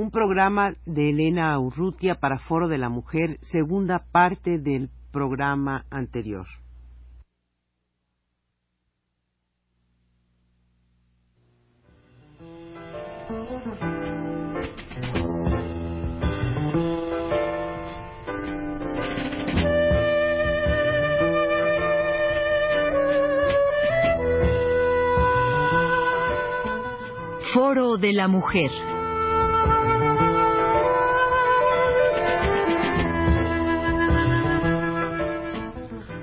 un programa de Elena Urrutia para Foro de la Mujer, segunda parte del programa anterior. Foro de la Mujer.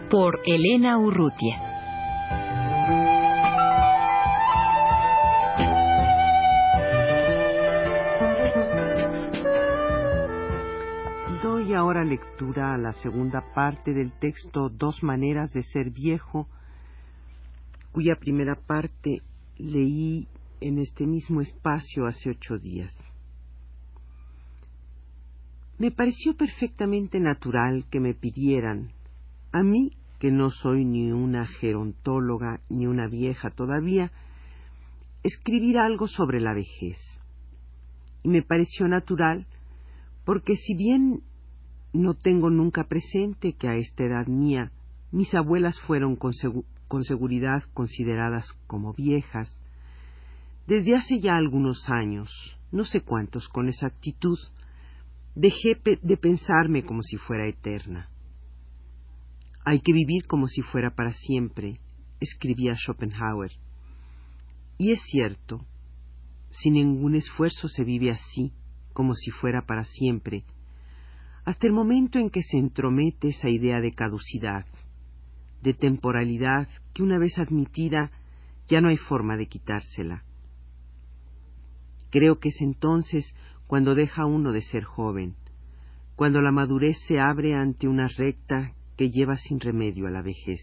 Por Elena Urrutia. Doy ahora lectura a la segunda parte del texto Dos maneras de ser viejo, cuya primera parte leí en este mismo espacio hace ocho días. Me pareció perfectamente natural que me pidieran, a mí, que no soy ni una gerontóloga ni una vieja todavía, escribir algo sobre la vejez. Y me pareció natural porque si bien no tengo nunca presente que a esta edad mía mis abuelas fueron con, seguridad consideradas como viejas, desde hace ya algunos años, no sé cuántos con exactitud, dejé de pensarme como si fuera eterna. Hay que vivir como si fuera para siempre, escribía Schopenhauer. Y es cierto, sin ningún esfuerzo se vive así, como si fuera para siempre, hasta el momento en que se entromete esa idea de caducidad, de temporalidad que una vez admitida ya no hay forma de quitársela. Creo que es entonces cuando deja uno de ser joven, cuando la madurez se abre ante una recta que lleva sin remedio a la vejez.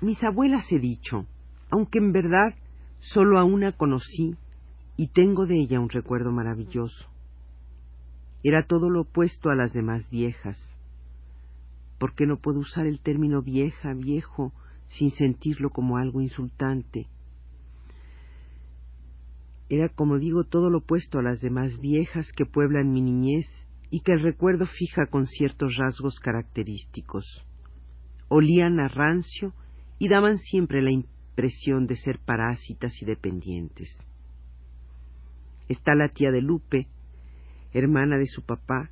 Mis abuelas he dicho, aunque en verdad solo a una conocí y tengo de ella un recuerdo maravilloso. Era todo lo opuesto a las demás viejas. ¿Por qué no puedo usar el término vieja, viejo, sin sentirlo como algo insultante? Era, como digo, todo lo opuesto a las demás viejas que pueblan mi niñez y que el recuerdo fija con ciertos rasgos característicos. Olían a rancio y daban siempre la impresión de ser parásitas y dependientes. Está la tía de Lupe, hermana de su papá,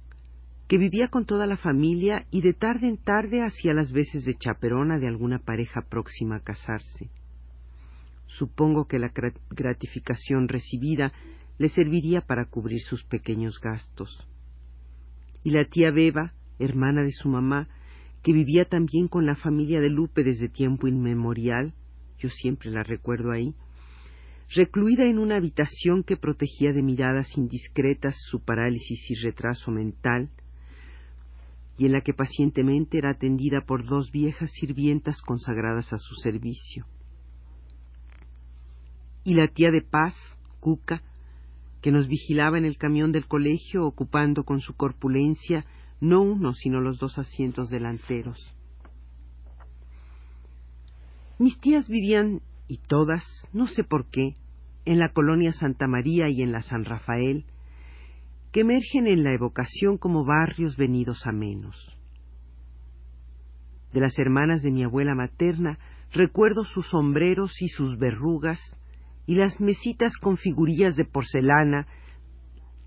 que vivía con toda la familia y de tarde en tarde hacía las veces de chaperona de alguna pareja próxima a casarse. Supongo que la gratificación recibida le serviría para cubrir sus pequeños gastos. Y la tía Beba, hermana de su mamá, que vivía también con la familia de Lupe desde tiempo inmemorial, yo siempre la recuerdo ahí, recluida en una habitación que protegía de miradas indiscretas su parálisis y retraso mental, y en la que pacientemente era atendida por dos viejas sirvientas consagradas a su servicio. Y la tía de Paz, Cuca, que nos vigilaba en el camión del colegio ocupando con su corpulencia no uno sino los dos asientos delanteros. Mis tías vivían, y todas, no sé por qué, en la colonia Santa María y en la San Rafael, que emergen en la evocación como barrios venidos a menos. De las hermanas de mi abuela materna recuerdo sus sombreros y sus verrugas, y las mesitas con figurillas de porcelana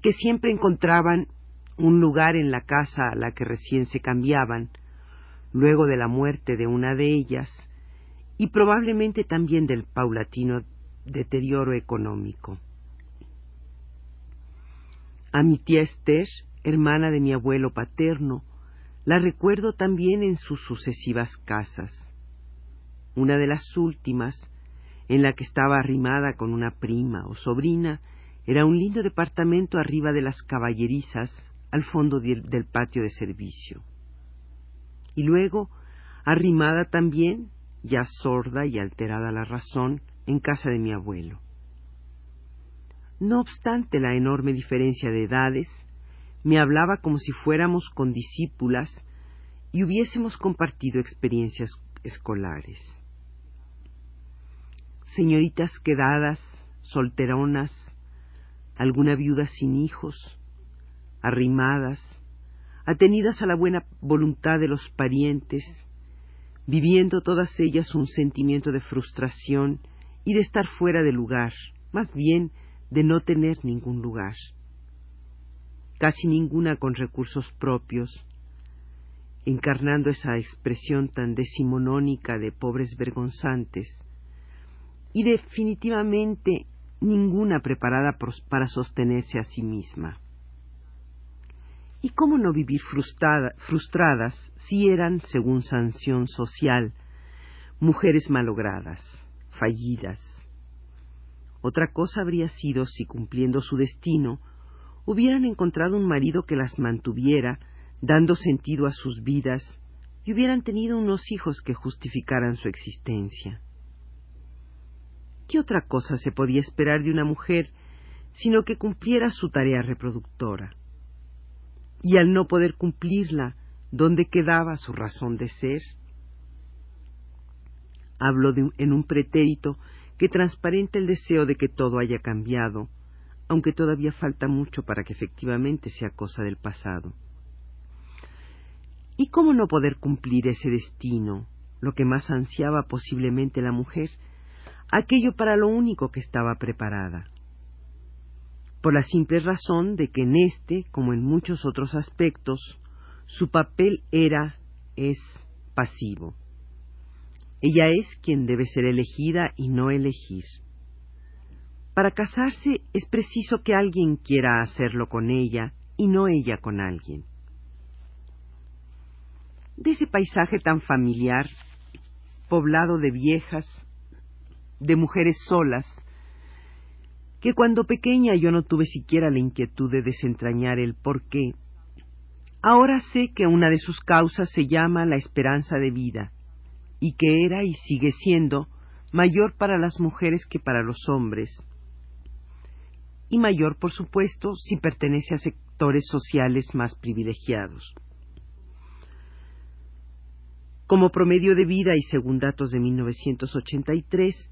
que siempre encontraban un lugar en la casa a la que recién se cambiaban, luego de la muerte de una de ellas, y probablemente también del paulatino deterioro económico. A mi tía Esther, hermana de mi abuelo paterno, la recuerdo también en sus sucesivas casas. Una de las últimas, en la que estaba arrimada con una prima o sobrina, era un lindo departamento arriba de las caballerizas, al fondo del, patio de servicio. Y luego, arrimada también, ya sorda y alterada la razón, en casa de mi abuelo. No obstante la enorme diferencia de edades, me hablaba como si fuéramos condiscípulas y hubiésemos compartido experiencias escolares señoritas quedadas, solteronas, alguna viuda sin hijos, arrimadas, atenidas a la buena voluntad de los parientes, viviendo todas ellas un sentimiento de frustración y de estar fuera de lugar, más bien de no tener ningún lugar. Casi ninguna con recursos propios, encarnando esa expresión tan decimonónica de pobres vergonzantes, y definitivamente ninguna preparada para sostenerse a sí misma. ¿Y cómo no vivir frustradas si eran, según sanción social, mujeres malogradas, fallidas? Otra cosa habría sido si, cumpliendo su destino, hubieran encontrado un marido que las mantuviera, dando sentido a sus vidas, y hubieran tenido unos hijos que justificaran su existencia. ¿Qué otra cosa se podía esperar de una mujer sino que cumpliera su tarea reproductora? Y al no poder cumplirla, ¿dónde quedaba su razón de ser? Hablo en un pretérito que transparenta el deseo de que todo haya cambiado, aunque todavía falta mucho para que efectivamente sea cosa del pasado. ¿Y cómo no poder cumplir ese destino, lo que más ansiaba posiblemente la mujer, aquello para lo único que estaba preparada? Por la simple razón de que en este, como en muchos otros aspectos, su papel era, es, pasivo. Ella es quien debe ser elegida y no elegir. Para casarse es preciso que alguien quiera hacerlo con ella y no ella con alguien. De ese paisaje tan familiar, poblado de viejas, de mujeres solas, que cuando pequeña yo no tuve siquiera la inquietud de desentrañar el por qué, ahora sé que una de sus causas se llama la esperanza de vida, y que era y sigue siendo mayor para las mujeres que para los hombres, y mayor, por supuesto, si pertenece a sectores sociales más privilegiados. Como promedio de vida y según datos de 1983,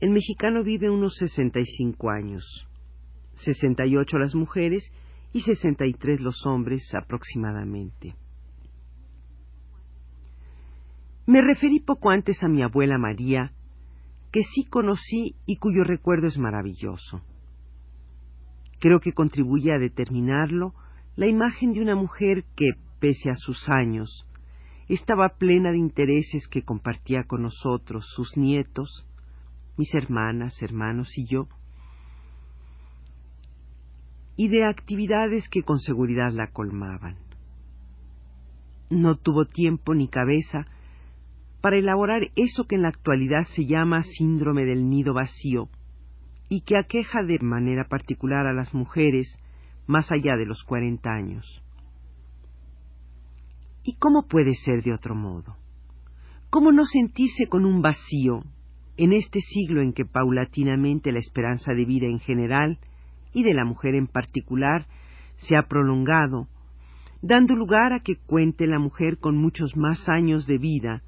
el mexicano vive unos 65 años, 68 las mujeres y 63 los hombres aproximadamente. Me referí poco antes a mi abuela María, que sí conocí y cuyo recuerdo es maravilloso. Creo que contribuye a determinarlo la imagen de una mujer que, pese a sus años, estaba plena de intereses que compartía con nosotros, sus nietos, mis hermanas, hermanos y yo, y de actividades que con seguridad la colmaban. No tuvo tiempo ni cabeza para elaborar eso que en la actualidad se llama síndrome del nido vacío y que aqueja de manera particular a las mujeres más allá de los cuarenta años. ¿Y cómo puede ser de otro modo? ¿Cómo no sentirse con un vacío en este siglo en que paulatinamente la esperanza de vida en general y de la mujer en particular se ha prolongado, dando lugar a que cuente la mujer con muchos más años de vida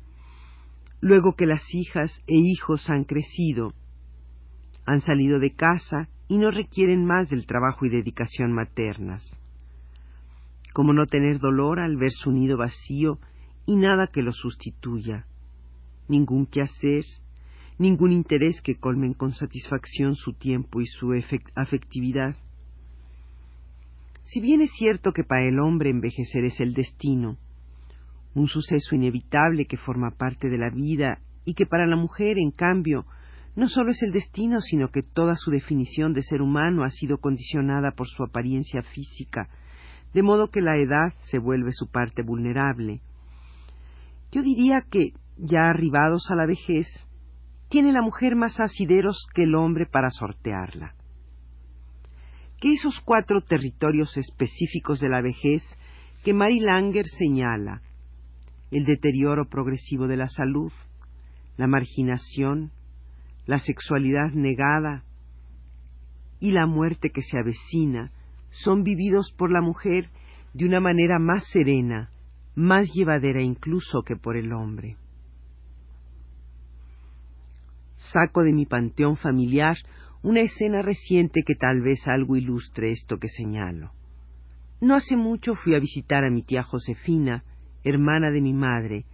luego que las hijas e hijos han crecido, han salido de casa y no requieren más del trabajo y dedicación maternas. Como no tener dolor al ver su nido vacío y nada que lo sustituya, ningún quehacer, ningún interés que colmen con satisfacción su tiempo y su afectividad. Si bien es cierto que para el hombre envejecer es el destino, un suceso inevitable que forma parte de la vida y que para la mujer, en cambio, no solo es el destino, sino que toda su definición de ser humano ha sido condicionada por su apariencia física, de modo que la edad se vuelve su parte vulnerable. Yo diría que, ya arribados a la vejez, tiene la mujer más asideros que el hombre para sortearla. Que esos cuatro territorios específicos de la vejez que Mary Langer señala, el deterioro progresivo de la salud, la marginación, la sexualidad negada y la muerte que se avecina son vividos por la mujer de una manera más serena, más llevadera incluso que por el hombre. Saco de mi panteón familiar una escena reciente que tal vez algo ilustre esto que señalo. No hace mucho fui a visitar a mi tía Josefina, hermana de mi madre,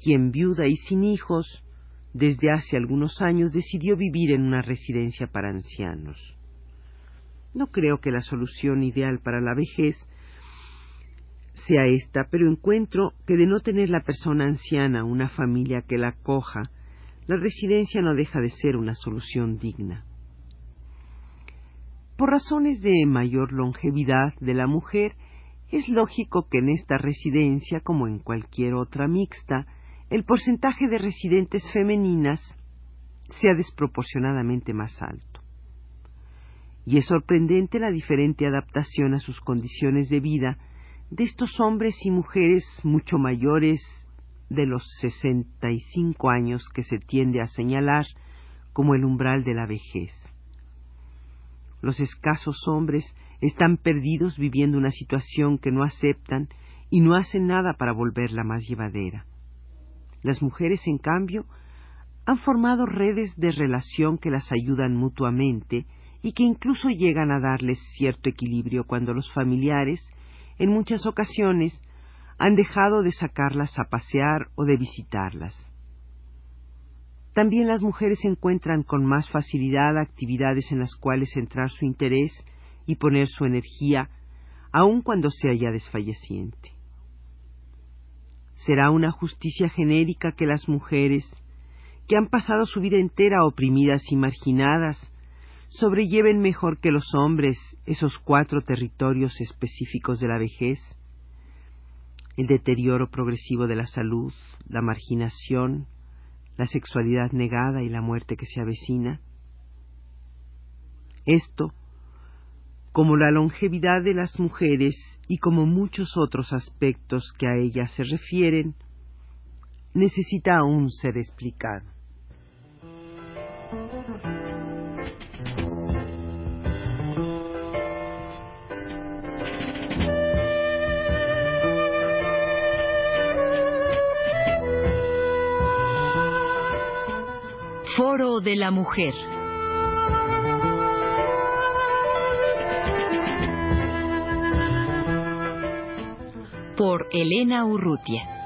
quien viuda y sin hijos, desde hace algunos años decidió vivir en una residencia para ancianos. No creo que la solución ideal para la vejez sea esta, pero encuentro que de no tener la persona anciana una familia que la acoja, la residencia no deja de ser una solución digna. Por razones de mayor longevidad de la mujer, es lógico que en esta residencia, como en cualquier otra mixta, el porcentaje de residentes femeninas sea desproporcionadamente más alto. Y es sorprendente la diferente adaptación a sus condiciones de vida de estos hombres y mujeres mucho mayores de los 65 años que se tiende a señalar como el umbral de la vejez. Los escasos hombres están perdidos viviendo una situación que no aceptan y no hacen nada para volverla más llevadera. Las mujeres, en cambio, han formado redes de relación que las ayudan mutuamente y que incluso llegan a darles cierto equilibrio cuando los familiares, en muchas ocasiones, han dejado de sacarlas a pasear o de visitarlas. También las mujeres encuentran con más facilidad actividades en las cuales centrar su interés y poner su energía, aun cuando sea ya desfalleciente. Será una justicia genérica que las mujeres, que han pasado su vida entera oprimidas y marginadas, sobrelleven mejor que los hombres esos cuatro territorios específicos de la vejez, el deterioro progresivo de la salud, la marginación, la sexualidad negada y la muerte que se avecina. Esto, como la longevidad de las mujeres y como muchos otros aspectos que a ellas se refieren, necesita aún ser explicado. Foro de la Mujer. Por Elena Urrutia.